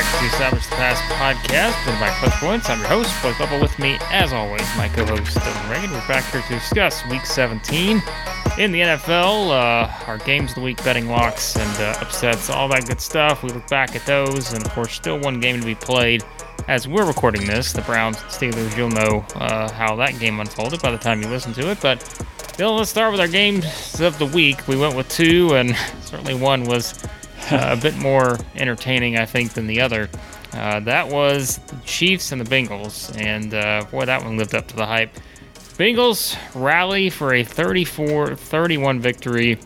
back to Establish the Pass podcast and my Clutch Points. I'm your host, Blake Lovell. With me, as always, my co-host Dillon Reagan. We're back here to discuss Week 17 in the NFL, uh, our games of the week, betting locks and uh, upsets, all that good stuff. We look back at those, and of course, still one game to be played as we're recording this. The Browns Steelers. You'll know uh, how that game unfolded by the time you listen to it, but. Dillon, let's start with our games of the week. We went with two, and certainly one was a bit more entertaining, I think, than the other. Uh, that was the Chiefs and the Bengals, and uh, boy, that one lived up to the hype. Bengals rally for a 34 31 victory.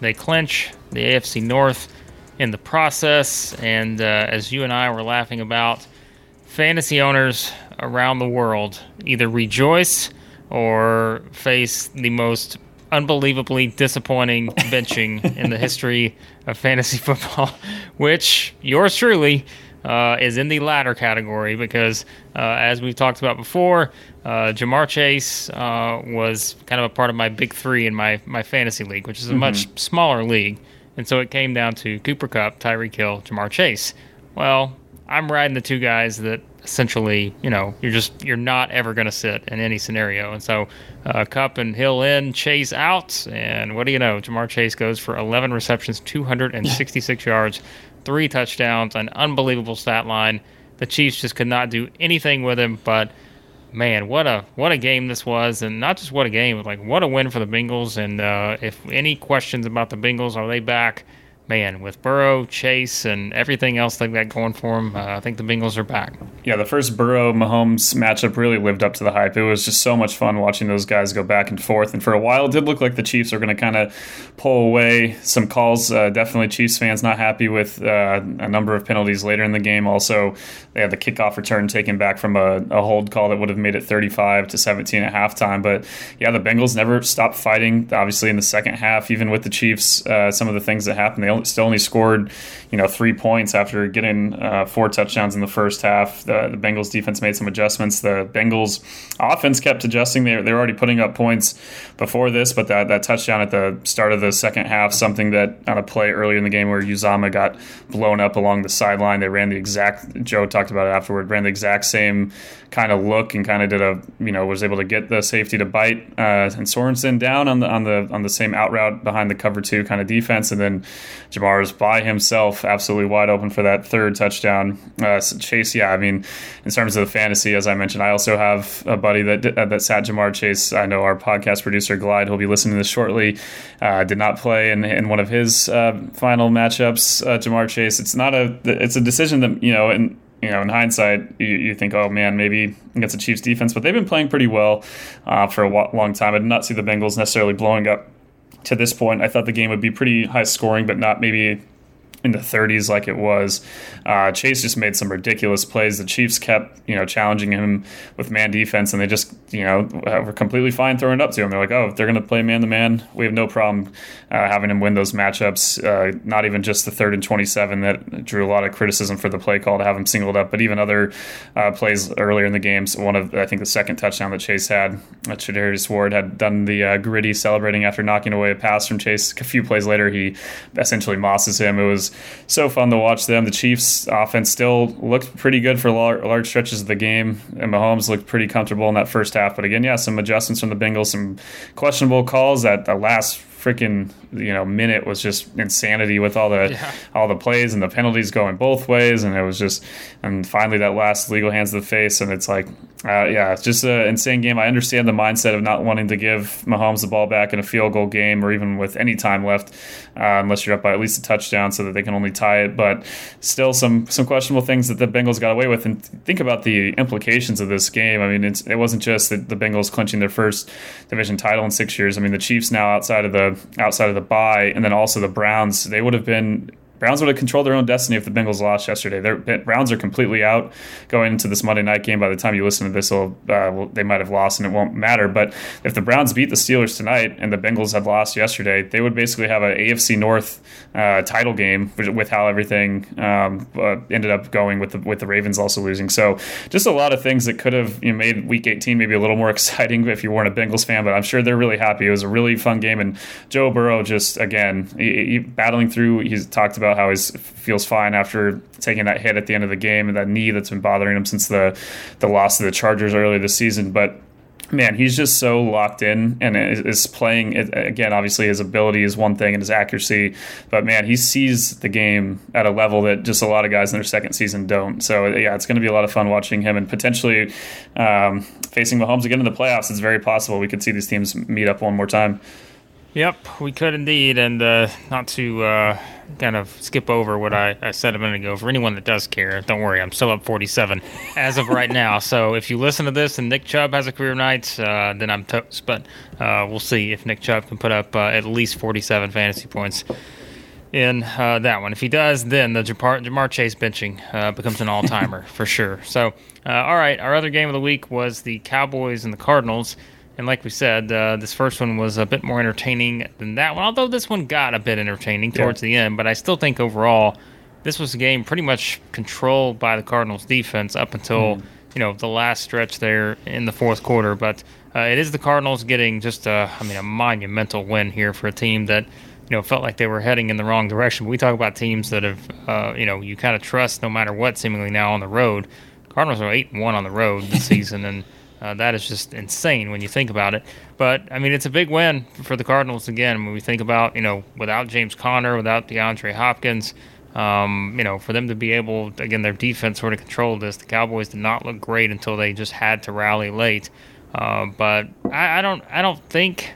They clinch the AFC North in the process, and uh, as you and I were laughing about, fantasy owners around the world either rejoice or face the most unbelievably disappointing benching in the history of fantasy football, which yours truly uh, is in the latter category because, uh, as we've talked about before, uh, Ja'Marr Chase uh, was kind of a part of my big three in my, my fantasy league, which is a mm-hmm. much smaller league. And so it came down to Cooper Kupp, Tyreek Hill, Ja'Marr Chase. Well, I'm riding the two guys that essentially, you know, you're just you're not ever going to sit in any scenario. And so, uh, Kupp and Hill in, Chase out, and what do you know? Ja'Marr Chase goes for 11 receptions, 266 yards, three touchdowns, an unbelievable stat line. The Chiefs just could not do anything with him, but man, what a what a game this was, and not just what a game, but like what a win for the Bengals. And uh, if any questions about the Bengals, are they back? Man, with Burrow, Chase, and everything else like that going for him, uh, I think the Bengals are back. Yeah, the first Burrow Mahomes matchup really lived up to the hype. It was just so much fun watching those guys go back and forth. And for a while, it did look like the Chiefs are going to kind of pull away some calls. Uh, definitely, Chiefs fans not happy with uh, a number of penalties later in the game. Also, they had the kickoff return taken back from a, a hold call that would have made it 35 to 17 at halftime. But yeah, the Bengals never stopped fighting. Obviously, in the second half, even with the Chiefs, uh, some of the things that happened, they still only scored, you know, three points after getting uh, four touchdowns in the first half. The, the, Bengals defense made some adjustments. The Bengals offense kept adjusting. They they were already putting up points before this, but that, that touchdown at the start of the second half, something that on a play earlier in the game where Uzomah got blown up along the sideline, they ran the exact. Joe talked about it afterward. Ran the exact same kind of look and kind of did a you know was able to get the safety to bite uh, and Sorensen down on the on the on the same out route behind the cover two kind of defense, and then Ja'Marr's by himself, absolutely wide open for that third touchdown. Uh, Chase, yeah, I mean, in terms of the fantasy, as I mentioned, I also have a buddy that uh, that sat Ja'Marr Chase. I know our podcast producer Glide, who'll be listening to this shortly, uh, did not play in, in one of his uh, final matchups. Uh, Ja'Marr Chase, it's not a it's a decision that you know and you know, in hindsight, you, you, think, oh man, maybe against the Chiefs defense, but they've been playing pretty well uh, for a long time. I did not see the Bengals necessarily blowing up to this point. I thought the game would be pretty high scoring, but not maybe in the 30s like it was. Uh, Chase just made some ridiculous plays. The Chiefs kept, you know, challenging him with man defense, and they just, you know, were completely fine throwing it up to him. They're like, oh, if they're going to play man to man, we have no problem uh, having him win those matchups. Uh, not even just the third and 27 that drew a lot of criticism for the play call to have him singled up, but even other uh, plays earlier in the game. So one of, I think, the second touchdown that Chase had, that Charvarius Ward had done the uh, gritty celebrating after knocking away a pass from Chase. A few plays later, he essentially mosses him. It was so fun to watch them. The Chiefs offense still looked pretty good for large stretches of the game, and Mahomes looked pretty comfortable in that first But again, yeah, some adjustments from the Bengals, some questionable calls. That the last freaking you know minute was just insanity with all the yeah. all the plays and the penalties going both ways, and it was just and finally that last legal hands to the face, and it's like uh, yeah, it's just an insane game. I understand the mindset of not wanting to give Mahomes the ball back in a field goal game or even with any time left, uh, unless you're up by at least a touchdown, so that they can only tie it. But still, some some questionable things that the Bengals got away with. And think about the implications of this game. I mean, it wasn't just the, the Bengals clinching their first division title in six years. I mean, the Chiefs now outside of the outside of the bye, and then also the Browns. They would have been Browns would have controlled their own destiny if the Bengals lost yesterday. Their Browns are completely out going into this Monday night game. By the time you listen to this, uh, they might have lost and it won't matter. But if the Browns beat the Steelers tonight and the Bengals had lost yesterday, they would basically have an AFC North uh, title game with how everything um, uh, ended up going with the with the Ravens also losing. So just a lot of things that could have you know, made Week 18 maybe a little more exciting if you weren't a Bengals fan. But I'm sure they're really happy. It was a really fun game, and Joe Burrow just again he, he, battling through. He's talked about about how he feels fine after taking that hit at the end of the game and that knee that's been bothering him since the the loss of the Chargers earlier this season. But man, he's just so locked in and is playing. Again, obviously, his ability is one thing and his accuracy, but man, he sees the game at a level that just a lot of guys in their second season don't. So, yeah, it's going to be a lot of fun watching him and potentially um, facing Mahomes again in the playoffs. It's very possible we could see these teams meet up one more time. Yep, we could indeed. And uh, not to uh, kind of skip over what I, I, said a minute ago, for anyone that does care, don't worry, I'm still up 47 as of right now. So if you listen to this and Nick Chubb has a career night, uh, then I'm toast. But uh, we'll see if Nick Chubb can put up uh, at least 47 fantasy points in uh, that one. If he does, then the Ja'Marr, Ja'Marr Chase benching becomes an all timer for sure. So, all right, our other game of the week was the Cowboys and the Cardinals. And like we said, uh, this first one was a bit more entertaining than that one, although this one got a bit entertaining towards yeah. the end. But I still think overall, this was a game pretty much controlled by the Cardinals defense up until, mm. you know, the last stretch there in the fourth quarter. But uh, it is the Cardinals getting just a, I mean, a monumental win here for a team that, you know, felt like they were heading in the wrong direction. We talk about teams that have, uh, you know, you kind of trust no matter what, seemingly now on the road. Cardinals are eight and one on the road this season, and uh, that is just insane when you think about it. But I mean, it's a big win for the Cardinals again. When we think about you know without James Conner, without DeAndre Hopkins, um, you know for them to be able again their defense sort of controlled this. The Cowboys did not look great until they just had to rally late. Uh, but I, I, don't I don't think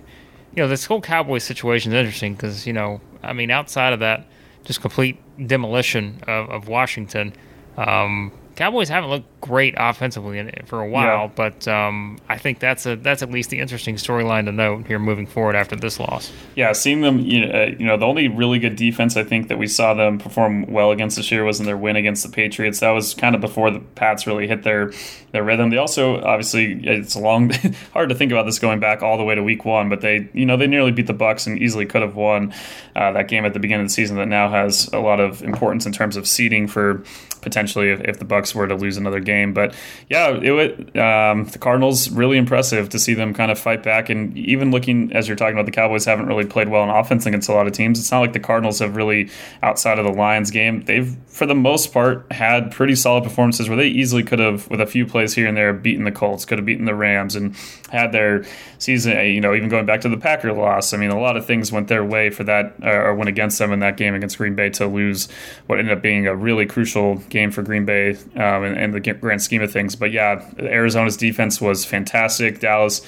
you know this whole Cowboys situation is interesting because you know I mean outside of that just complete demolition of, of Washington. Um, Cowboys haven't looked great offensively for a while, yeah. but um, I think that's a that's at least the interesting storyline to note here moving forward after this loss. Yeah, seeing them, you know, uh, you know, the only really good defense I think that we saw them perform well against this year was in their win against the Patriots. That was kind of before the Pats really hit their their rhythm. They also obviously it's long, hard to think about this going back all the way to Week One, but they you know they nearly beat the Bucks and easily could have won uh, that game at the beginning of the season that now has a lot of importance in terms of seeding for potentially if, if the Bucks were to lose another game. But yeah, it would, um, the Cardinals really impressive to see them kind of fight back. And even looking as you're talking about, the Cowboys haven't really played well in offense against a lot of teams. It's not like the Cardinals have really outside of the Lions game. They've for the most part had pretty solid performances where they easily could have with a few plays here and there beaten the Colts, could have beaten the Rams, and had their season. You know, even going back to the Packer loss. I mean, a lot of things went their way for that or went against them in that game against Green Bay to lose what ended up being a really crucial game for Green Bay um, and, and, the grand scheme of things. But yeah, Arizona's defense was fantastic. Dallas,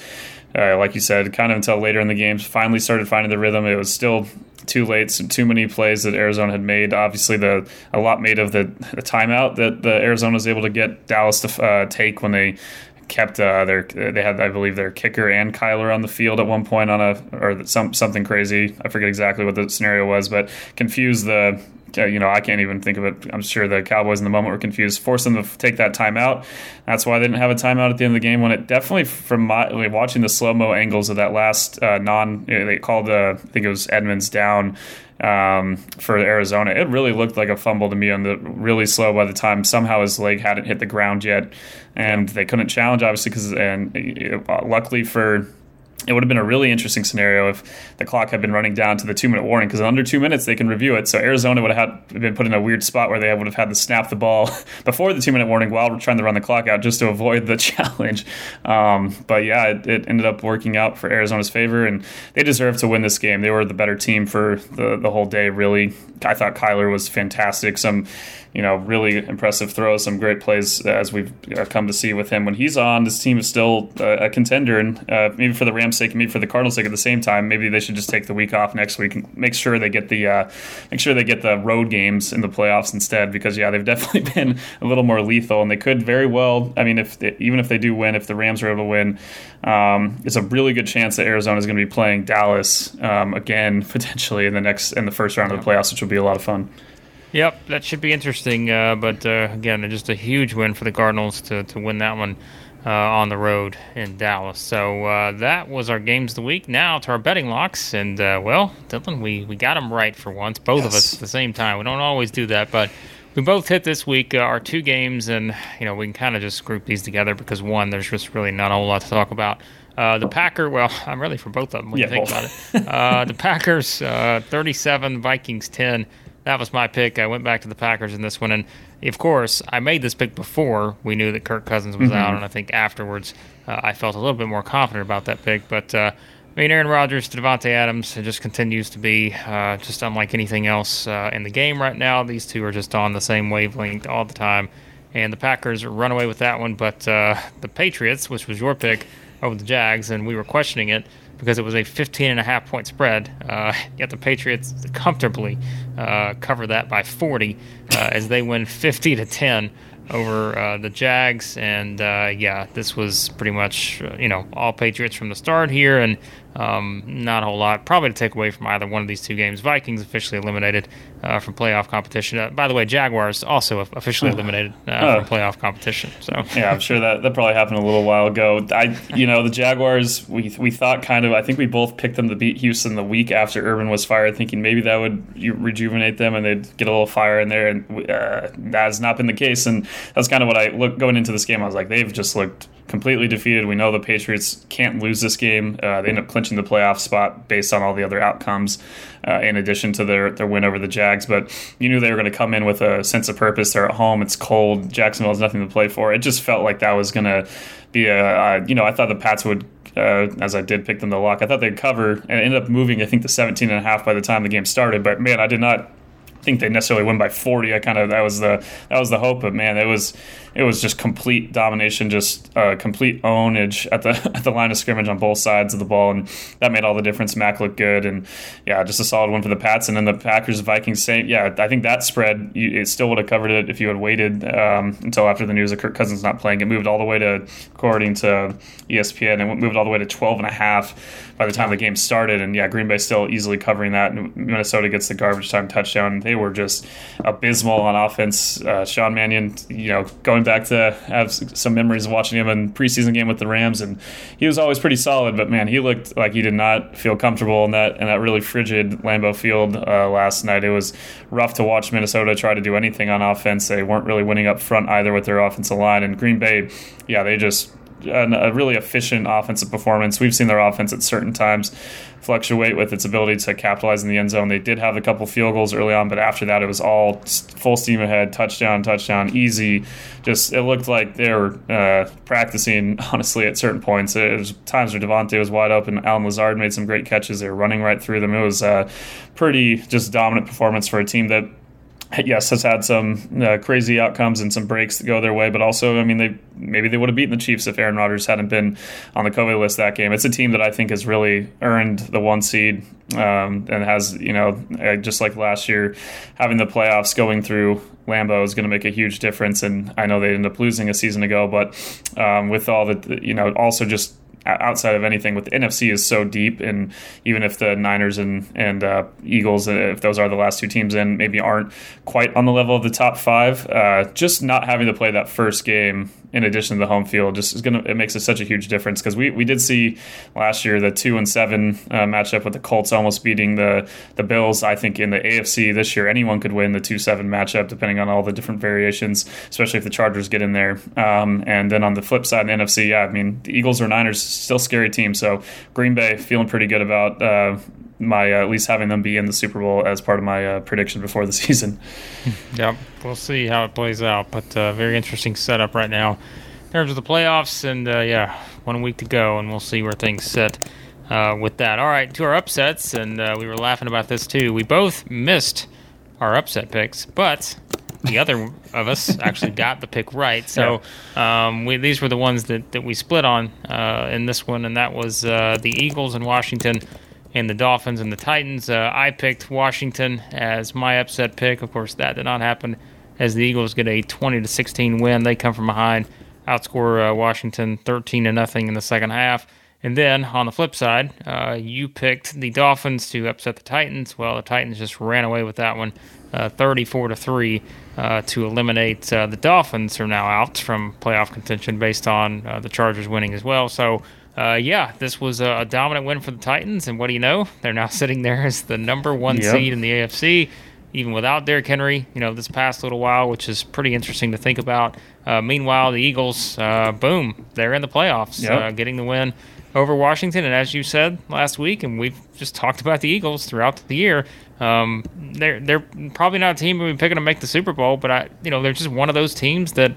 uh, like you said, kind of until later in the game, finally started finding the rhythm. It was still too late, some too many plays that Arizona had made. Obviously, the a lot made of the, the timeout that the Arizona was able to get Dallas to uh, take when they kept uh, their they had I believe their kicker and Kyler on the field at one point on a or some something crazy. I forget exactly what the scenario was, but confused the you know, I can't even think of it. I'm sure the Cowboys in the moment were confused, forced them to take that timeout. That's why they didn't have a timeout at the end of the game. When it definitely, from my watching the slow mo angles of that last uh, non, they called the, I think it was Edmonds down um, for Arizona. It really looked like a fumble to me on the really slow by the time somehow his leg hadn't hit the ground yet, and they couldn't challenge obviously because and uh, luckily for it would have been a really interesting scenario if the clock had been running down to the two minute warning because under two minutes they can review it. So Arizona would have had, been put in a weird spot where they would have had to snap the ball before the two minute warning while we're trying to run the clock out just to avoid the challenge. Um, but yeah, it, it, ended up working out for Arizona's favor and they deserve to win this game. They were the better team for the, the whole day, really. I thought Kyler was fantastic. Some you know, really impressive throws, some great plays as we've uh, come to see with him. When he's on, this team is still a, contender, and uh, maybe for the Rams' sake, maybe for the Cardinals' sake at the same time, maybe they should just take the week off next week and make sure they get the uh, make sure they get the road games in the playoffs instead. Because yeah, they've definitely been a little more lethal, and they could very well. I mean, if they, even if they do win, if the Rams are able to win, um, it's a really good chance that Arizona is going to be playing Dallas um, again potentially in the next in the first round of the playoffs, which will be a lot of fun. Yep, that should be interesting. Uh, but uh, again, just a huge win for the Cardinals to, to win that one uh, on the road in Dallas. So uh, that was our games of the week. Now to our betting locks. And, uh, well, Dillon, we, we got them right for once, both yes. of us at the same time. We don't always do that, but we both hit this week uh, our two games. And, you know, we can kind of just group these together because, one, there's just really not a whole lot to talk about. Uh, the Packer, well, I'm really for both of them when yeah, you think both. about it. Uh, the Packers, uh, 37, Vikings 10 that was my pick. I went back to the Packers in this one, and of course, I made this pick before we knew that Kirk Cousins was mm-hmm. out, and I think afterwards uh, I felt a little bit more confident about that pick. But uh, I mean, Aaron Rodgers to Davante Adams, it just continues to be uh, just unlike anything else uh, in the game right now. These two are just on the same wavelength all the time, and the Packers run away with that one. But uh, the Patriots, which was your pick over the Jags, and we were questioning it because it was a 15 and a half point spread. Uh, yet the Patriots comfortably uh, cover that by 40 uh, as they win 50 to 10 over uh, the Jags. And uh, yeah, this was pretty much uh, you know all Patriots from the start here, and um, not a whole lot probably to take away from either one of these two games. Vikings officially eliminated uh, from playoff competition. Uh, by the way, Jaguars also officially eliminated uh, from playoff competition. So yeah, I'm sure that that probably happened a little while ago. I you know the Jaguars we we thought kind of I think we both picked them to beat Houston the week after Urban was fired, thinking maybe that would rejuvenate them and they'd get a little fire in there, and uh, that has not been the case. And that's kind of what I look going into this game. I was like, they've just looked completely defeated. We know the Patriots can't lose this game. Uh, they end up clinching the playoff spot based on all the other outcomes, uh, in addition to their, their win over the Jags. But you knew they were going to come in with a sense of purpose. They're at home. It's cold. Jacksonville has nothing to play for. It just felt like that was going to be a, you know, I thought the Pats would uh, as I did pick them to lock. I thought they'd cover and ended up moving, I think, to 17 and a half by the time the game started. But man, I did not think they necessarily win by 40. I kind of that was the that was the hope, but man, it was it was just complete domination, just uh, complete ownage at the at the line of scrimmage on both sides of the ball, and that made all the difference. Mac looked good, and yeah, just a solid win for the Pats. And then the Packers Vikings same. Yeah, I think that spread you, it still would have covered it if you had waited um, until after the news of Kirk Cousins not playing. It moved all the way to according to ESPN, and moved all the way to 12 and a half by the time the game started. And yeah, Green Bay still easily covering that. And Minnesota gets the garbage time touchdown. They were just abysmal on offense. Uh, Sean Mannion, you know, going back to have some memories of watching him in preseason game with the Rams, and he was always pretty solid. But man, he looked like he did not feel comfortable in that in that really frigid Lambeau Field uh, last night. It was rough to watch Minnesota try to do anything on offense. They weren't really winning up front either with their offensive line, and Green Bay, yeah, they just a really efficient offensive performance. We've seen their offense at certain times fluctuate with its ability to capitalize in the end zone. They did have a couple field goals early on, but after that, it was all full steam ahead, touchdown, touchdown, easy. Just it looked like they were uh, practicing honestly at certain points. It was times where Davante was wide open. Allen Lazard made some great catches. They were running right through them. It was a pretty just dominant performance for a team that yes, has had some uh, crazy outcomes and some breaks that go their way, but also, I mean, they maybe they would have beaten the Chiefs if Aaron Rodgers hadn't been on the COVID list that game. It's a team that I think has really earned the one seed um, and has, you know, uh, just like last year, having the playoffs going through Lambeau is going to make a huge difference. And I know they ended up losing a season ago, but um, with all the, you know, also just outside of anything with the NFC is so deep and even if the Niners and and uh, Eagles uh, if those are the last two teams in maybe aren't quite on the level of the top five uh, just not having to play that first game in addition to the home field just is gonna it makes it such a huge difference. Because we, we did see last year the two and seven uh, matchup with the Colts almost beating the the Bills. I think in the AFC this year anyone could win the two seven matchup depending on all the different variations especially if the Chargers get in there. Um, and then on the flip side in the NFC yeah I mean the Eagles or Niners still scary team. So Green Bay feeling pretty good about uh, my uh, at least having them be in the Super Bowl as part of my uh, prediction before the season. Yep, we'll see how it plays out, but uh, very interesting setup right now in terms of the playoffs, and uh, yeah, one week to go, and we'll see where things sit uh, with that. All right, to our upsets, and uh, we were laughing about this too. We both missed our upset picks, but the other of us actually got the pick right. So um, we, these were the ones that, that we split on uh, in this one, and that was uh, the Eagles and Washington and the Dolphins and the Titans. Uh, I picked Washington as my upset pick. Of course, that did not happen as the Eagles get a 20 to 16 win. They come from behind, outscore uh, Washington 13 to nothing in the second half. And then on the flip side, uh, you picked the Dolphins to upset the Titans. Well, the Titans just ran away with that one, uh, 34 to three, uh, to eliminate uh, the Dolphins. Are now out from playoff contention based on the Chargers winning as well. So. Uh, yeah, this was a, dominant win for the Titans, and what do you know? They're now sitting there as the number one Yep. seed in the AFC, even without Derrick Henry. You know, this past little while, which is pretty interesting to think about. Uh, meanwhile, the Eagles, uh, boom, they're in the playoffs, Yep. uh, getting the win over Washington. And as you said last week, and we've just talked about the Eagles throughout the year, um, they're they're probably not a team we're picking to make the Super Bowl, but I, you know, they're just one of those teams that.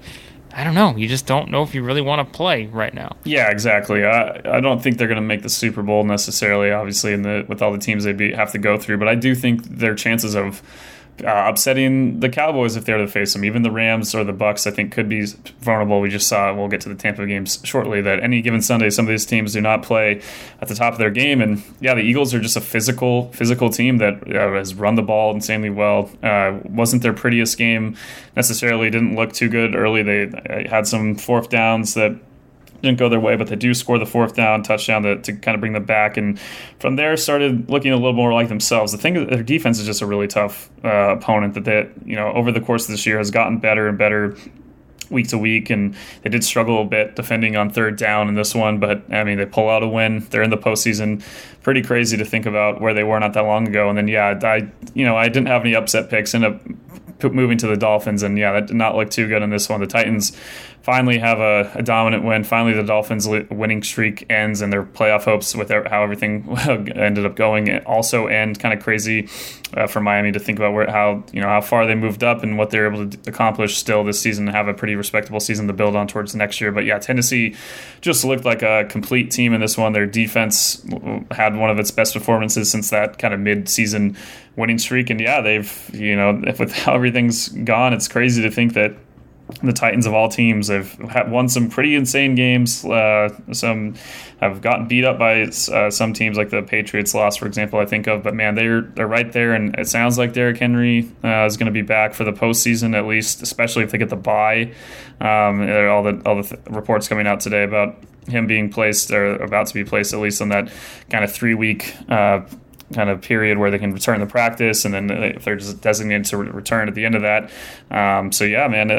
I don't know. You just don't know if you really want to play right now. Yeah, exactly. I, I don't think they're going to make the Super Bowl necessarily, obviously, in the with all the teams they be, have to go through. But I do think their chances of uh, upsetting the Cowboys if they're to face them, even the Rams or the Bucks, I think could be vulnerable. We just saw. We'll get to the Tampa games shortly. That any given Sunday, some of these teams do not play at the top of their game, and yeah, the Eagles are just a physical, physical team that uh, has run the ball insanely well. Uh, wasn't their prettiest game necessarily. Didn't look too good early. They uh, had some fourth downs that didn't go their way, but they do score the fourth down touchdown to, to kind of bring them back. And from there, started looking a little more like themselves. The thing is, their defense is just a really tough uh, opponent that they, you know, over the course of this year has gotten better and better week to week, and they did struggle a bit defending on third down in this one. But I mean, they pull out a win. They're in the postseason. Pretty crazy to think about where they were not that long ago. And then yeah, I you know I didn't have any upset picks. Ended up moving to the Dolphins, and yeah, that did not look too good in this one. The Titans finally have a, a dominant win. Finally, the Dolphins' winning streak ends, and their playoff hopes with how everything ended up going also end. Kind of crazy uh, for Miami to think about where how you know how far they moved up and what they're able to accomplish still this season. and Have a pretty respectable season to build on towards next year. But yeah, Tennessee just looked like a complete team in this one. Their defense had one of its best performances since that kind of mid-season winning streak. And yeah, they've you know with how everything's gone, it's crazy to think that the Titans of all teams have won some pretty insane games. Uh, some have gotten beat up by uh, some teams, like the Patriots lost, for example. I think of, but man, they're they're right there, and it sounds like Derrick Henry uh, is going to be back for the postseason at least, especially if they get the bye. Um, all the all the th- reports coming out today about him being placed or about to be placed at least on that kind of three week. Kind of period where they can return to practice, and then if they're just designated to return at the end of that. Um, so yeah, man,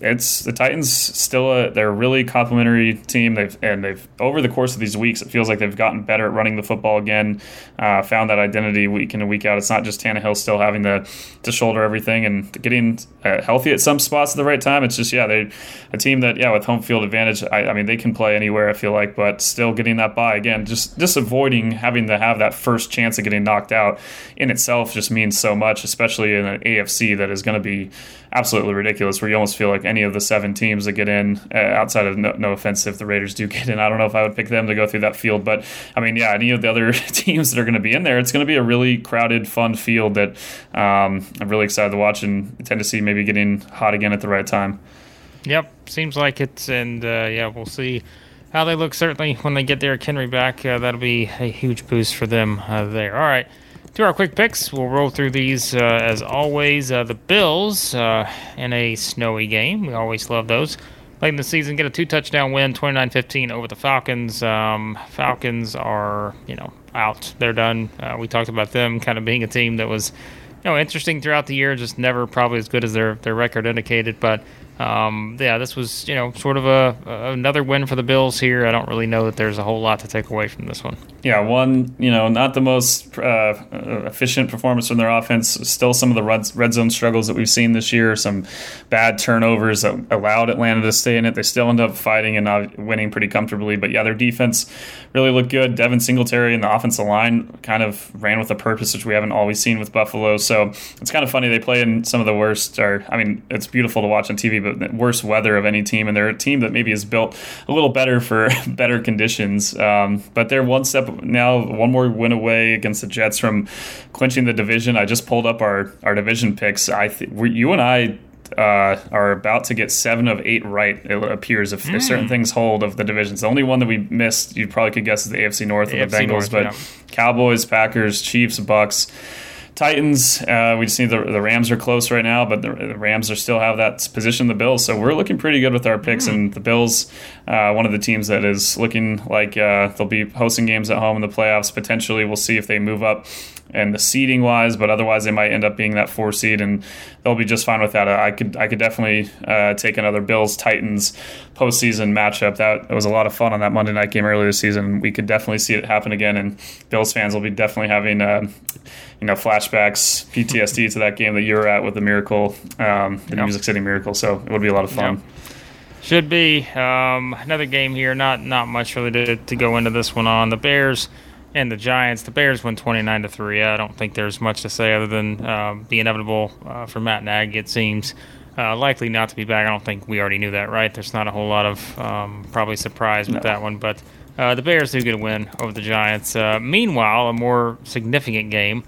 it's the Titans still a they're a really complimentary team. They've and they've over the course of these weeks, it feels like they've gotten better at running the football again. Uh, found that identity week in and week out. It's not just Tannehill still having the to shoulder everything and getting uh, healthy at some spots at the right time. It's just yeah, they a team that yeah with home field advantage. I, I mean they can play anywhere. I feel like, but still getting that by again, just just avoiding having to have that first chance of getting knocked out in itself just means so much, especially in an AFC that is going to be absolutely ridiculous. Where you almost feel like any of the seven teams that get in, uh, outside of no, no offense if the Raiders do get in, I don't know if I would pick them to go through that field, but I mean, yeah, any of the other teams that are going to be in there, it's going to be a really crowded, fun field that um, I'm really excited to watch, and Tennessee maybe getting hot again at the right time. Yep, seems like it, and uh, yeah, we'll see how they look. Certainly, when they get Derrick Henry back, uh, that'll be a huge boost for them uh, there. All right, to our quick picks, we'll roll through these uh, as always. Uh, the Bills uh, in a snowy game, we always love those. Late in the season, get a two touchdown win, 29-15 over the Falcons. Um, Falcons are, you know, out. They're done. Uh, we talked about them kind of being a team that was, you know, interesting throughout the year, just never probably as good as their their record indicated, but. Um, yeah, this was you know sort of a, another win for the Bills here. I don't really know that there's a whole lot to take away from this one. Yeah, one you know not the most uh, efficient performance from their offense. Still some of the red, zone struggles that we've seen this year. Some bad turnovers that allowed Atlanta to stay in it. They still end up fighting and winning pretty comfortably. But yeah, their defense really looked good. Devin Singletary and the offensive line kind of ran with a purpose, which we haven't always seen with Buffalo. So it's kind of funny they play in some of the worst. Or I mean, it's beautiful to watch on TV, but worst weather of any team, and they're a team that maybe is built a little better for better conditions. Um, but they're one step now, one more win away against the Jets from clinching the division. I just pulled up our our division picks. I th- you and I uh, are about to get seven of eight right. It appears if, mm. if, certain hmm. things hold of the divisions. The only one that we missed, you probably could guess, is the AFC North the and the Bengals. North, but yeah. Cowboys, Packers, Chiefs, Bucks. Titans, uh, we just need the, the Rams are close right now, but the, the, Rams are still have that position. The Bills, so we're looking pretty good with our picks. Mm. And the Bills, uh, one of the teams that is looking like uh, they'll be hosting games at home in the playoffs. Potentially, we'll see if they move up and the seeding wise, but otherwise they might end up being that four seed, and they'll be just fine with that. I could I could definitely uh, take another Bills Titans postseason matchup. That was a lot of fun on that Monday night game earlier this season. We could definitely see it happen again, and Bills fans will be definitely having. Uh, you know, flashbacks, PTSD to that game that you were at with the Miracle, um, the. Music City Miracle. So it would be a lot of fun. Should be um, another game here. Not not much really to, to go into this one on the Bears and the Giants. The Bears win 29 to 3. I don't think there's much to say other than um, the inevitable uh, for Matt Nagy, it seems. Uh, likely not to be back. I don't think we already knew that, right? There's not a whole lot of um, probably surprise with no. that one, but uh, the Bears do get a win over the Giants. Uh, meanwhile, a more significant game.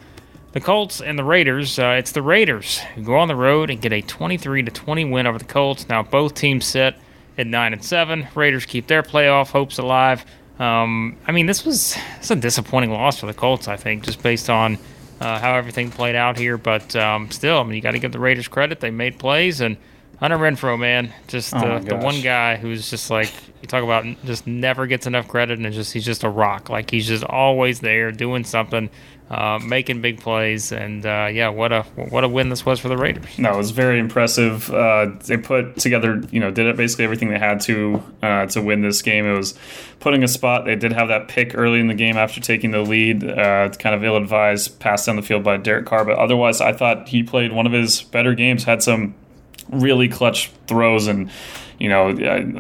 The Colts and the Raiders. Uh, it's the Raiders who go on the road and get a 23 to 20 win over the Colts. Now both teams sit at nine and seven. Raiders keep their playoff hopes alive. Um, I mean, this was it's a disappointing loss for the Colts. I think just based on uh, how everything played out here, but um, still, I mean, you got to give the Raiders credit. They made plays, and Hunter Renfrow, man, just oh the, the one guy who's just like you talk about, just never gets enough credit, and just he's just a rock. Like he's just always there doing something uh, making big plays, and uh, yeah, what a what a win this was for the Raiders. No, it was very impressive. Uh, they put together, you know, did it basically everything they had to uh, to win this game. It was putting a spot. They did have that pick early in the game after taking the lead, uh, kind of ill advised, pass down the field by Derek Carr. But otherwise, I thought he played one of his better games. Had some really clutch throws and you know,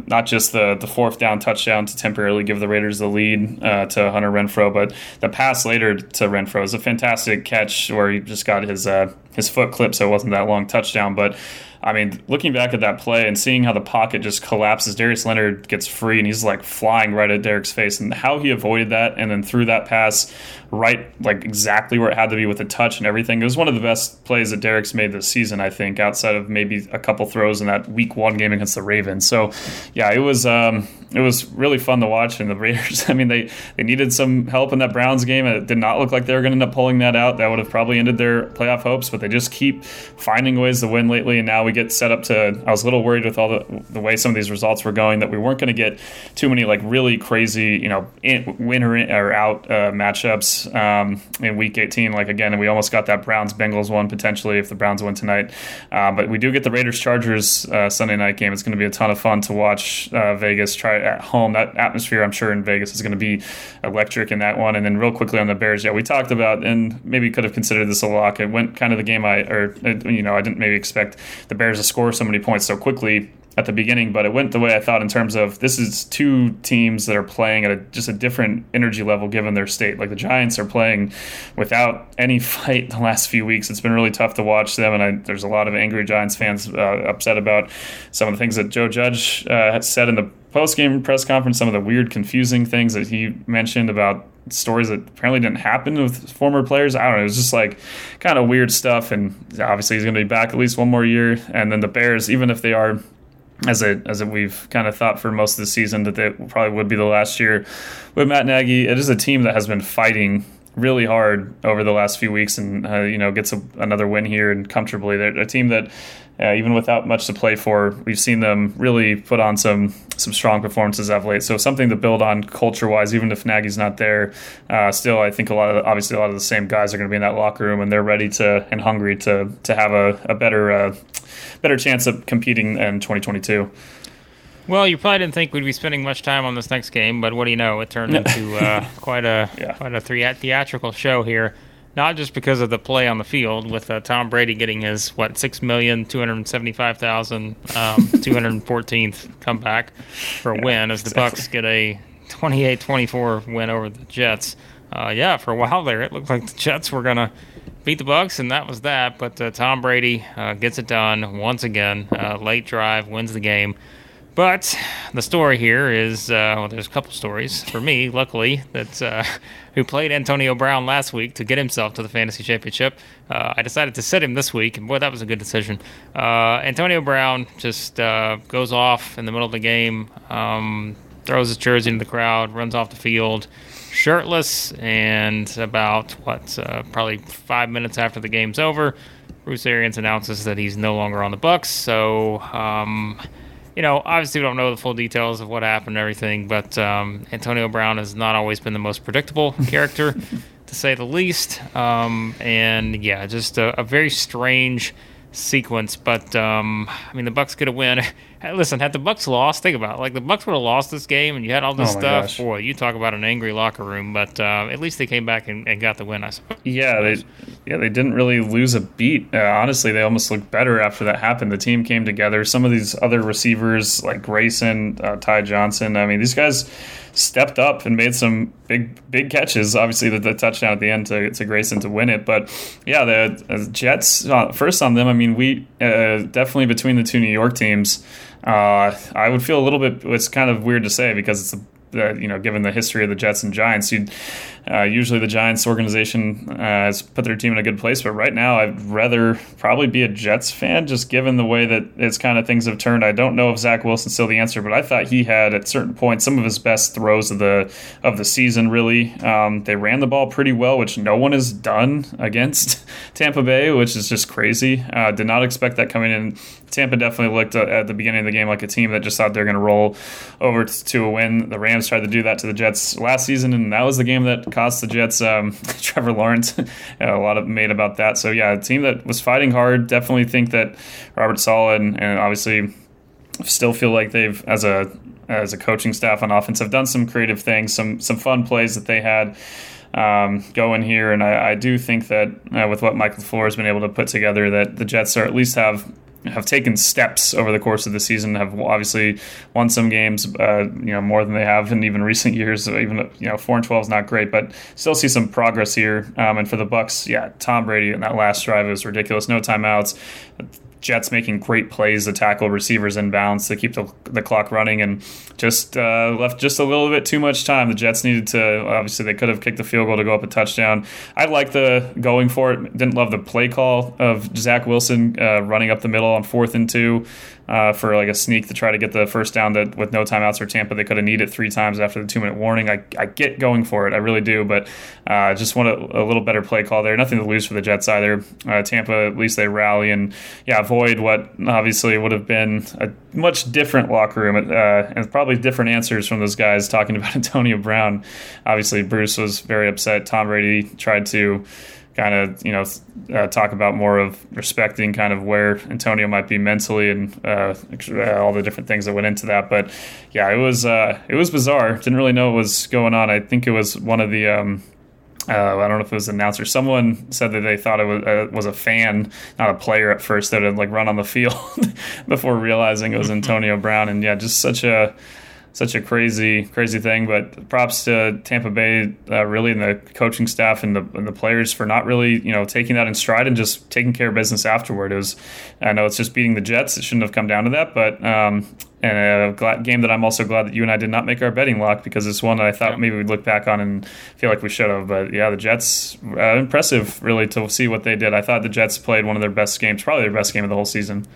not just the the fourth down touchdown to temporarily give the Raiders the lead uh, to Hunter Renfrow, but the pass later to Renfrow is a fantastic catch where he just got his uh, his foot clipped, so it wasn't that long touchdown. But I mean, looking back at that play and seeing how the pocket just collapses, Darius Leonard gets free and he's like flying right at Derek's face, and how he avoided that and then threw that pass right, like exactly where it had to be with the touch and everything. It was one of the best plays that Derek's made this season, I think, outside of maybe a couple throws in that Week One game against the Ravens. So, yeah, it was um, it was really fun to watch. And the Raiders, I mean, they they needed some help in that Browns game. It did not look like they were going to end up pulling that out. That would have probably ended their playoff hopes, but they just keep finding ways to win lately. And now we get set up to. I was a little worried with all the the way some of these results were going that we weren't going to get too many like really crazy, you know, in, winner or out uh, matchups um, in Week 18. Like again, we almost got that Browns Bengals one potentially if the Browns win tonight. Uh, but we do get the Raiders Chargers uh, Sunday night game. It's going to be a ton of fun to watch uh, Vegas try at home. That atmosphere, I'm sure, in Vegas is going to be electric in that one. And then real quickly on the Bears, yeah, we talked about and maybe could have considered this a lock. It went kind of the game I or you know I didn't maybe expect the Bears to score so many points so quickly at the beginning, but it went the way I thought in terms of this is two teams that are playing at a, just a different energy level given their state. Like the Giants are playing without any fight the last few weeks. It's been really tough to watch them, and I, there's a lot of angry Giants fans uh, upset about some of the things that Joe Judge uh, said in the post game press conference, some of the weird, confusing things that he mentioned about stories that apparently didn't happen with former players. I don't know. It was just like kind of weird stuff. And obviously, he's going to be back at least one more year. And then the Bears, even if they are as it as it we've kind of thought for most of the season that they probably would be the last year with Matt Nagy. It is a team that has been fighting really hard over the last few weeks, and uh, you know gets a, another win here and comfortably. They're a team that uh, even without much to play for, we've seen them really put on some some strong performances of late. So something to build on culture wise, even if Nagy's not there. Uh, still, I think a lot of obviously a lot of the same guys are going to be in that locker room, and they're ready to and hungry to to have a, a better uh, better chance of competing in 2022. Well, you probably didn't think we'd be spending much time on this next game, but what do you know? It turned into uh, quite a yeah. quite a theatrical show here not just because of the play on the field, with uh, Tom Brady getting his what six million two hundred seventy five thousand um, two hundred fourteenth comeback for a yeah, win, as the exactly. Bucs get a 28-24 win over the Jets. Uh, yeah, for a while there, it looked like the Jets were gonna beat the Bucks, and that was that. But uh, Tom Brady uh, gets it done once again. Uh, late drive wins the game. But the story here is uh, well, there's a couple stories for me, luckily, that uh, who played Antonio Brown last week to get himself to the fantasy championship. Uh, I decided to sit him this week, and boy, that was a good decision. Uh, Antonio Brown just uh, goes off in the middle of the game, um, throws his jersey into the crowd, runs off the field, shirtless, and about what uh, probably five minutes after the game's over, Bruce Arians announces that he's no longer on the Bucs. So. Um, you know, obviously we don't know the full details of what happened and everything, but um, Antonio Brown has not always been the most predictable character, to say the least. Um, and yeah, just a, a, very strange sequence. But um, I mean, the Bucks could have win. listen, had the Bucks lost, think about it. Like the Bucks would have lost this game, and you had all this oh stuff. Gosh. Boy, you talk about an angry locker room. But uh, at least they came back and, and, got the win. I suppose. Yeah, they yeah they didn't really lose a beat. Uh, honestly, they almost looked better after that happened. The team came together. Some of these other receivers like Grayson, uh, Ty Johnson. I mean, these guys stepped up and made some big big catches. Obviously, the, the touchdown at the end to, to Grayson to win it. But yeah, the Jets uh, first on them. I mean, we uh, definitely between the two New York teams. Uh, I would feel a little bit. It's kind of weird to say because it's a you know, given the history of the Jets and Giants, you uh, usually the Giants organization uh, has put their team in a good place. But right now, I'd rather probably be a Jets fan, just given the way that it's kind of things have turned. I don't know if Zach Wilson's still the answer, but I thought he had at certain points some of his best throws of the of the season. Really, um, they ran the ball pretty well, which no one has done against Tampa Bay, which is just crazy. Uh, did not expect that coming in. Tampa definitely looked uh, at the beginning of the game like a team that just thought they're going to roll over to a win. The Rams tried to do that to the Jets last season, and that was the game that cost the Jets um, Trevor Lawrence. a lot of made about that. So yeah, a team that was fighting hard. Definitely think that Robert Saleh and, and obviously still feel like they've as a as a coaching staff on offense have done some creative things, some some fun plays that they had. Um, going here, and I, I do think that uh, with what Michael LaFleur has been able to put together, that the Jets are at least have have taken steps over the course of the season. Have obviously won some games, uh, you know, more than they have in even recent years. Even you know, four and twelve is not great, but still see some progress here. Um, and for the Bucks, yeah, Tom Brady in that last drive was ridiculous. No timeouts. Jets making great plays to tackle receivers in bounds to keep the, the clock running and just uh, left just a little bit too much time. The Jets needed to, obviously, they could have kicked the field goal to go up a touchdown. I like the going for it. Didn't love the play call of Zach Wilson uh, running up the middle on fourth and two uh, for like a sneak to try to get the first down that with no timeouts for Tampa. They could have needed three times after the two minute warning. I, I get going for it. I really do. But uh, just want a, a, little better play call there. Nothing to lose for the Jets either. Uh, Tampa, at least they rally and, yeah, avoid what obviously would have been a much different locker room uh, and probably different answers from those guys talking about Antonio Brown. Obviously, Bruce was very upset. Tom Brady tried to kind of you know uh, talk about more of respecting kind of where Antonio might be mentally and uh, all the different things that went into that. But yeah, it was uh, it was bizarre. Didn't really know what was going on. I think it was one of the. Um, uh, I don't know if it was an announcer. Someone said that they thought it was, uh, was a fan, not a player at first, that had like run on the field before realizing it was Antonio Brown. And yeah, just such a such a crazy, crazy thing. But props to Tampa Bay, uh, really, and the coaching staff and the, and the players for not really, you know, taking that in stride and just taking care of business afterward. It was, I know it's just beating the Jets. It shouldn't have come down to that, but um, and a glad, game that I'm also glad that you and I did not make our betting lock because it's one that I thought yeah. maybe we'd look back on and feel like we should have. But yeah, the Jets, uh, impressive really to see what they did. I thought the Jets played one of their best games, probably their best game of the whole season.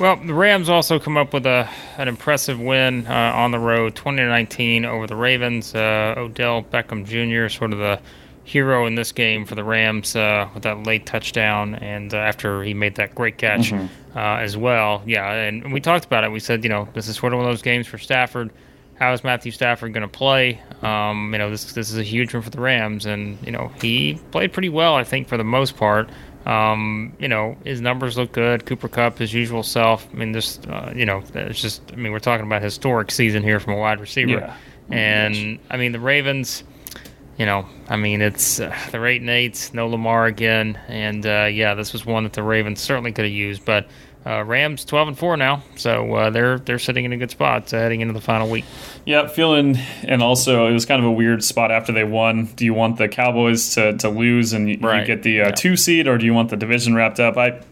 Well, the Rams also come up with a an impressive win uh, on the road, 2019 over the Ravens. Uh, Odell Beckham Jr., sort of the hero in this game for the Rams uh, with that late touchdown, and uh, after he made that great catch mm-hmm. uh, as well. Yeah, and we talked about it. We said, you know, this is sort of one of those games for Stafford. How is Matthew Stafford going to play? Um, you know, this this is a huge one for the Rams, and you know he played pretty well, I think, for the most part. Um, you know, his numbers look good. Cooper Kupp, his usual self. I mean, just uh, you know, it's just. I mean, we're talking about historic season here from a wide receiver, yeah. and I mean the Ravens you know, I mean, it's uh, they're eight and eight, no Lamar again, and uh, yeah, this was one that the Ravens certainly could have used. But uh, Rams twelve and four now, so uh, they're they're sitting in a good spot uh, heading into the final week. Yeah, feeling, and also it was kind of a weird spot after they won. Do you want the Cowboys to, to lose and you, right. you get the uh, yeah. two seed, or do you want the division wrapped up? I,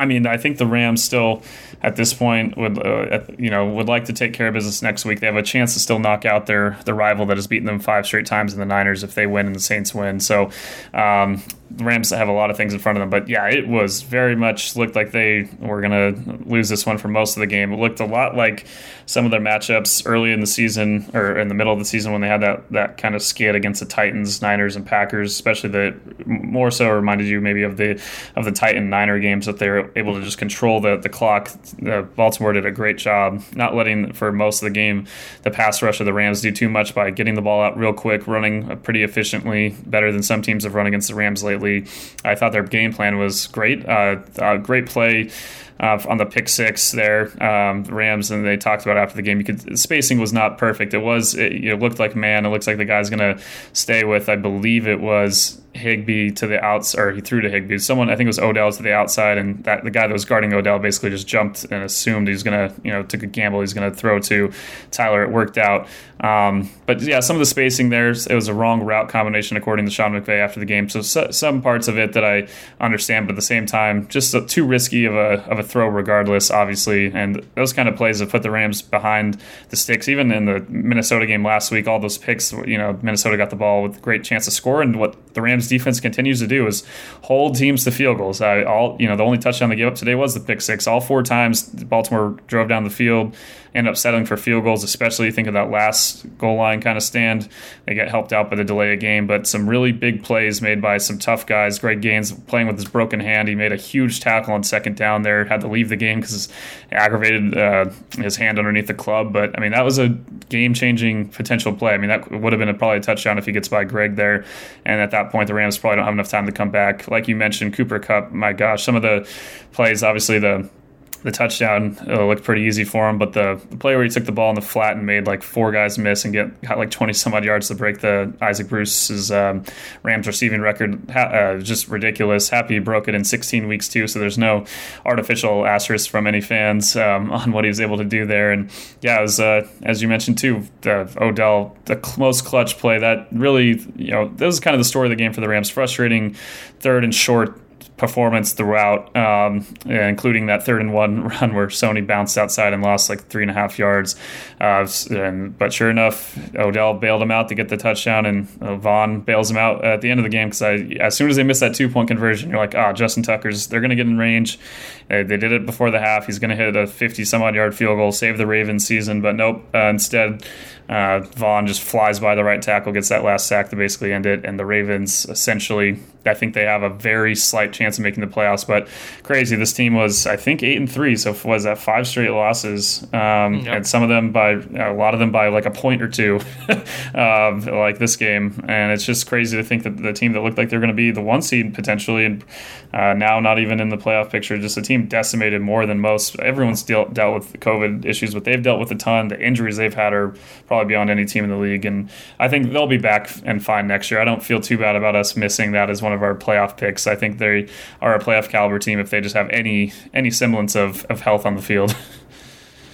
I mean, I think the Rams still at this point would uh, you know would like to take care of business next week. They have a chance to still knock out their the rival that has beaten them five straight times in the Niners if they win and the Saints win. So um, the Rams have a lot of things in front of them. But yeah, it was very much looked like they were going to lose this one for most of the game. It looked a lot like some of their matchups early in the season or in the middle of the season when they had that, that kind of skid against the Titans, Niners, and Packers, especially the more so reminded you maybe of the of the Titan Niner games that they were able to just control the, the clock. Uh, Baltimore did a great job not letting for most of the game the pass rush of the Rams do too much by getting the ball out real quick, running pretty efficiently, better than some teams have run against the Rams lately I thought their game plan was great. Uh, uh, great play. Uh, on the pick six there, um, Rams, and they talked about after the game. You could spacing was not perfect. It was it, it looked like man. It looks like the guy's going to stay with. I believe it was Higbee to the outs, or he threw to Higbee. Someone, I think it was Odell to the outside, and that the guy that was guarding Odell basically just jumped and assumed he's gonna, you know, took a gamble. He's gonna throw to Tyler. It worked out, um, but yeah, some of the spacing there, it was a wrong route combination according to Sean McVay after the game. So, so some parts of it that I understand, but at the same time, just too risky of a of a throw regardless, obviously. And those kind of plays have put the Rams behind the sticks. Even in the Minnesota game last week, all those picks, you know, Minnesota got the ball with a great chance to score, and what the Rams Rams defense continues to do is hold teams to field goals. I, all you know, the only touchdown they gave up today was the pick six. All four times Baltimore drove down the field, end up settling for field goals, especially think of that last goal line kind of stand. They get helped out by the delay of game, but some really big plays made by some tough guys. Greg Gaines playing with his broken hand. He made a huge tackle on second down there, had to leave the game because aggravated uh, his hand underneath the club. But I mean, that was a game changing potential play. I mean, that would have been a, probably a touchdown if he gets by Greg there. And at that point, the Rams probably don't have enough time to come back. Like you mentioned, Cooper Kupp. my gosh, some of the plays, obviously the the touchdown uh, looked pretty easy for him, but the, the play where he took the ball in the flat and made like four guys miss and get got like 20 some odd yards to break the Isaac Bruce's um, Rams receiving record, ha- uh, just ridiculous. Happy he broke it in 16 weeks too, so there's no artificial asterisk from any fans um, on what he was able to do there. And yeah, it was uh, as you mentioned too, Odell, the most clutch play that really, you know, that was kind of the story of the game for the Rams. Frustrating third and short performance throughout, um, including that third and one run where Sony bounced outside and lost like three and a half yards. Uh, and, but sure enough, Odell bailed him out to get the touchdown, and uh, Von bails him out at the end of the game because as soon as they miss that two point conversion, you're like, ah, oh, Justin Tucker's they're going to get in range. They, they, did it before the half. He's going to hit a 50 some odd yard field goal, save the Ravens season, but nope. Uh, instead, uh, Von just flies by the right tackle, gets that last sack to basically end it, and the Ravens essentially, I think they have a very slight chance of making the playoffs. But crazy, this team was I think eight and three, so was that five straight losses, um, yep. and some of them by a lot of them by like a point or two, uh, like this game, and it's just crazy to think that the team that looked like they're going to be the one seed potentially, and uh, now not even in the playoff picture, just a team decimated more than most. Everyone's dealt dealt with COVID issues, but they've dealt with a ton. The injuries they've had are probably beyond any team in the league. And I think they'll be back and fine next year. I don't feel too bad about us missing that as one of our playoff picks. I think they are a playoff caliber team if they just have any any semblance of, of health on the field.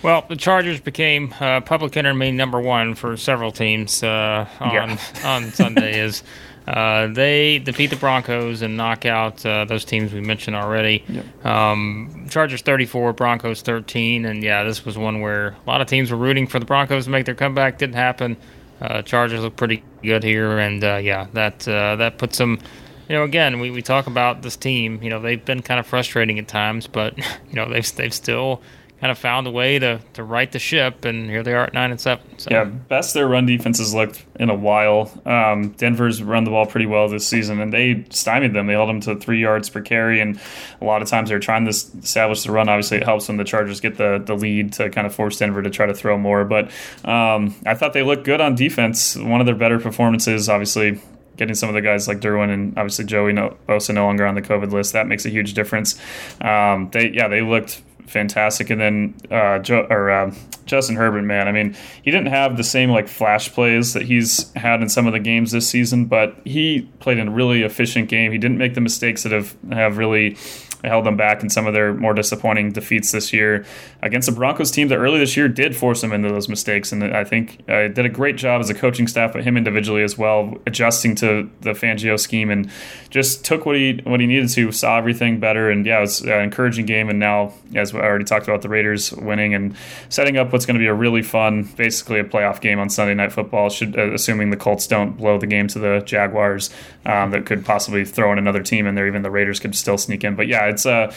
Well, the Chargers became uh, public enemy number one for several teams uh, on yeah. on Sunday. Is uh, they defeat the Broncos and knock out uh, those teams we mentioned already. Yep. Um, Chargers 34, Broncos 13, and yeah, this was one where a lot of teams were rooting for the Broncos to make their comeback. Didn't happen. Uh, Chargers look pretty good here, and uh, yeah, that uh, that puts them. You know, again, we, we talk about this team. You know, they've been kind of frustrating at times, but you know they've they've still kind of found a way to, to right the ship, and here they are at nine and seven. So. Yeah, best their run defense has looked in a while. Um, Denver's run the ball pretty well this season, and they stymied them. They held them to three yards per carry, and a lot of times they're trying to establish the run. Obviously, it helps when the Chargers get the the lead to kind of force Denver to try to throw more. But um, I thought they looked good on defense. One of their better performances, obviously getting some of the guys like Derwin and obviously Joey no, Bosa no longer on the COVID list. That makes a huge difference. Um, they yeah they looked fantastic. And then uh, or uh, Justin Herbert, man, I mean, he didn't have the same like flash plays that he's had in some of the games this season, but he played in a really efficient game. He didn't make the mistakes that have have really held them back in some of their more disappointing defeats this year against the Broncos team that early this year did force him into those mistakes. And I think uh, did a great job as a coaching staff, but him individually as well, adjusting to the Fangio scheme and just took what he what he needed to, saw everything better. And yeah, it was an encouraging game. And now, as I already talked about, the Raiders winning and setting up what's going to be a really fun, basically a playoff game on Sunday Night Football. Should uh, assuming the Colts don't blow the game to the Jaguars, um, that could possibly throw in another team in there. Even the Raiders could still sneak in. But yeah, it's uh,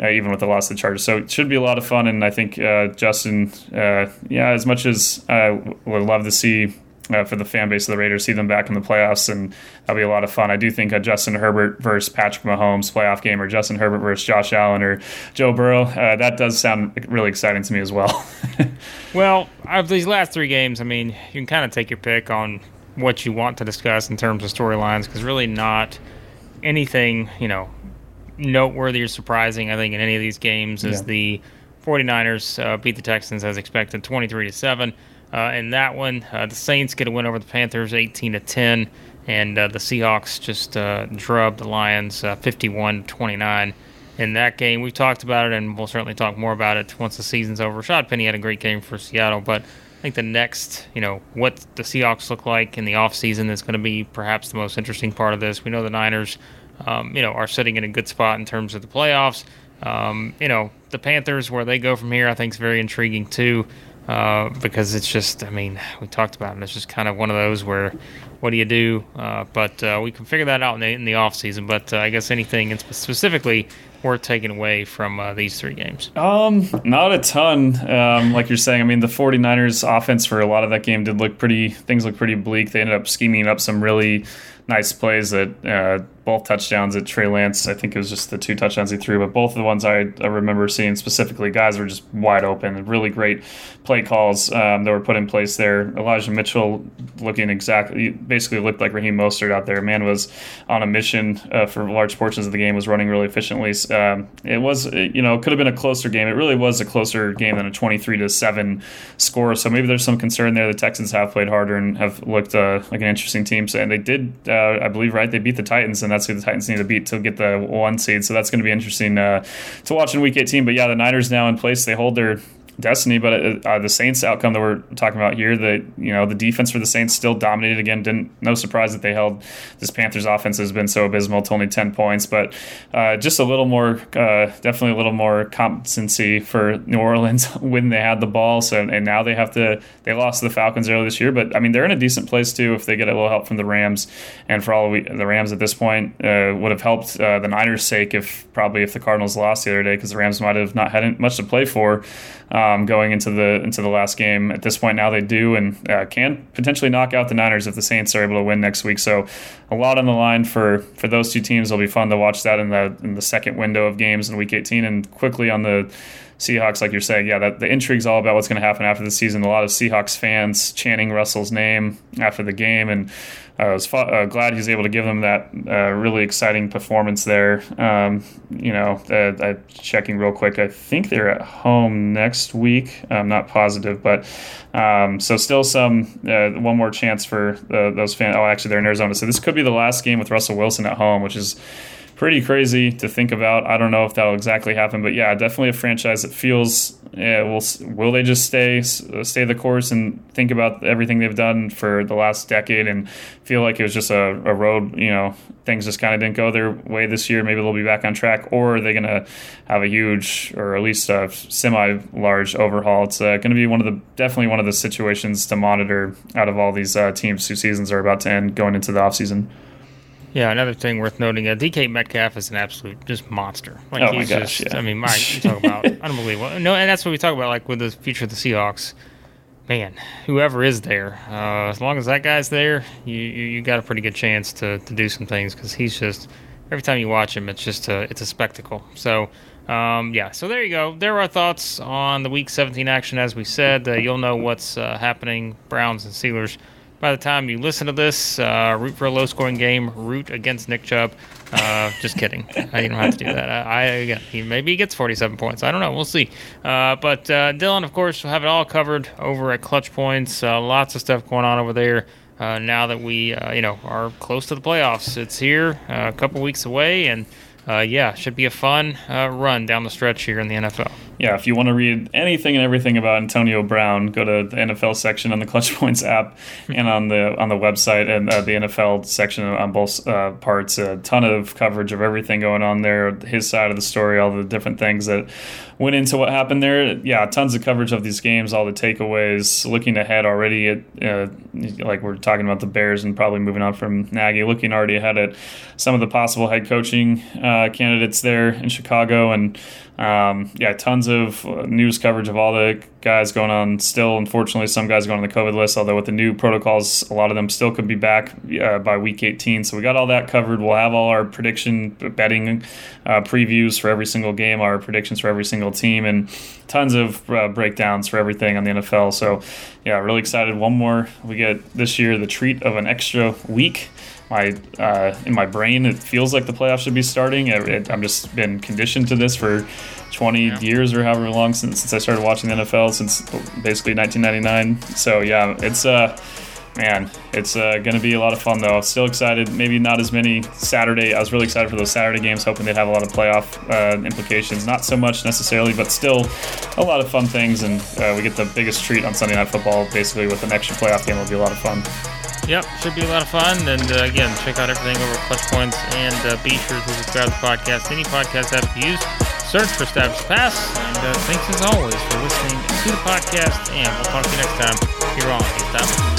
uh, even with the loss of the Chargers. So it should be a lot of fun. And I think uh, Justin, uh, yeah, as much as I would love to see. Uh, for the fan base of the Raiders, see them back in the playoffs, and that'll be a lot of fun. I do think a Justin Herbert versus Patrick Mahomes playoff game, or Justin Herbert versus Josh Allen or Joe Burrow, uh, that does sound really exciting to me as well. well, of these last three games, I mean, you can kind of take your pick on what you want to discuss in terms of storylines, because really not anything, you know, noteworthy or surprising, I think, in any of these games is yeah. the 49ers uh, beat the Texans as expected, 23 to seven. Uh, in that one, uh, the Saints get a win over the Panthers, 18 to 10, and uh, the Seahawks just uh, drubbed the Lions, uh, 51 29. In that game, we've talked about it, and we'll certainly talk more about it once the season's over. Rashad Penny had a great game for Seattle, but I think the next, you know, what the Seahawks look like in the offseason is going to be perhaps the most interesting part of this. We know the Niners um, you know, are sitting in a good spot in terms of the playoffs. Um, you know, the Panthers, where they go from here, I think is very intriguing too, uh, because it's just, I mean, we talked about it. It's just kind of one of those where, what do you do? Uh, but uh, we can figure that out in the, in the off season. But uh, I guess anything specifically worth taking away from uh, these three games? Um, not a ton. Um, like you're saying, I mean, the 49ers offense for a lot of that game did look pretty, things look pretty bleak. They ended up scheming up some really nice plays that uh, both touchdowns at Trey Lance. I think it was just the two touchdowns he threw, but both of the ones I, I remember seeing specifically, guys were just wide open really great play calls um, that were put in place there. Elijah Mitchell looking exactly, basically looked like Raheem Mostert out there. Man was on a mission uh, for large portions of the game, was running really efficiently. Um, it was, you know, it could have been a closer game. It really was a closer game than a 23 to 7 score. So maybe there's some concern there. The Texans have played harder and have looked uh, like an interesting team. So, and they did, uh, I believe, right? They beat the Titans and that's who the Titans need to beat to get the one seed. So that's going to be interesting uh, to watch in Week 18. But yeah, the Niners now in place. They hold their destiny. But uh, uh, the Saints outcome that we're talking about here, the you know the defense for the Saints still dominated again. Didn't no surprise that they held this Panthers offense has been so abysmal to only ten points, but uh, just a little more, uh, definitely a little more competency for New Orleans when they had the ball. So and now they have to they lost to the Falcons earlier this year, but I mean they're in a decent place too if they get a little help from the Rams. And for all we, the Rams at this point uh, would have helped uh, the Niners' sake if probably if the Cardinals lost the other day because the Rams might have not had much to play for um, going into the into the last game. At this point, now they do and uh, can potentially knock out the Niners if the Saints are able to win next week. So a lot on the line for for those two teams. It'll be fun to watch that in the in the second window of games in Week 18 and quickly on the. Seahawks, like you're saying, yeah, that the intrigue's all about what's going to happen after the season. A lot of Seahawks fans chanting Russell's name after the game, and I was uh, glad he's able to give them that uh, really exciting performance there. Um, you know, uh, checking real quick. I think they're at home next week. I'm not positive, but um, so still some uh, one more chance for those fans. Oh, actually, they're in Arizona, so this could be the last game with Russell Wilson at home, which is pretty crazy to think about. I don't know if that'll exactly happen, but yeah, definitely a franchise that feels yeah, will will they just stay stay the course and think about everything they've done for the last decade and feel like it was just a, a road, you know, things just kind of didn't go their way this year. Maybe they'll be back on track, or are they going to have a huge or at least a semi large overhaul? It's uh, going to be one of the definitely one of the situations to monitor out of all these uh, teams whose seasons are about to end going into the offseason. Yeah, another thing worth noting: uh, DK Metcalf is an absolute just monster. Like oh he's my gosh, just, yeah. I mean, my you talk about unbelievable. No, and that's what we talk about, like with the future of the Seahawks. Man, whoever is there, uh, as long as that guy's there, you, you, you got a pretty good chance to, to do some things because he's just every time you watch him, it's just a it's a spectacle. So. Um, yeah, so there you go. There are our thoughts on the Week 17 action. As we said, uh, you'll know what's uh, happening. Browns and Steelers by the time you listen to this, uh, root for a low scoring game, root against Nick Chubb. Uh, just kidding. I don't have to do that. I, I he, maybe he gets 47 points. I don't know. We'll see. Uh, but uh, Dillon, of course, will have it all covered over at Clutch Points. Uh, lots of stuff going on over there. Uh, now that we, you know, are close to the playoffs, it's here, a couple weeks away, and yeah, should be a fun run down the stretch here in the NFL yeah, if you want to read anything and everything about Antonio Brown, go to the NFL section on the Clutch Points app and on the on the website and uh, the NFL section on both uh, parts. A ton of coverage of everything going on there, his side of the story, all the different things that went into what happened there. Yeah, tons of coverage of these games, all the takeaways. Looking ahead already at uh, like we're talking about the Bears and probably moving on from Nagy. Looking already ahead at some of the possible head coaching uh, candidates there in Chicago and um, yeah, tons of uh, news coverage of all the guys going on. Still, unfortunately, some guys going on the COVID list. Although with the new protocols, a lot of them still could be back uh, by week 18. So we got all that covered. We'll have all our prediction betting uh, previews for every single game, our predictions for every single team, and tons of uh, breakdowns for everything on the NFL. So yeah, really excited. One more we get this year the treat of an extra week my uh, in my brain it feels like the playoffs should be starting. It, it, I've just been conditioned to this for 20 yeah. years or however long since since I started watching the NFL since basically 1999. So yeah, it's uh man, it's uh, going to be a lot of fun though. Still excited. Maybe not as many Saturday. I was really excited for those Saturday games, hoping they'd have a lot of playoff uh, implications. Not so much necessarily, but still a lot of fun things. And uh, we get the biggest treat on Sunday Night Football, basically with an extra playoff game. Will be a lot of fun. Yep, should be a lot of fun. And uh, again, check out everything over Clutch Points and uh, be sure to subscribe to the podcast. Any podcast app you use, search for Established Pass. And uh, thanks as always for listening to the podcast. And we'll talk to you next time here on Pass.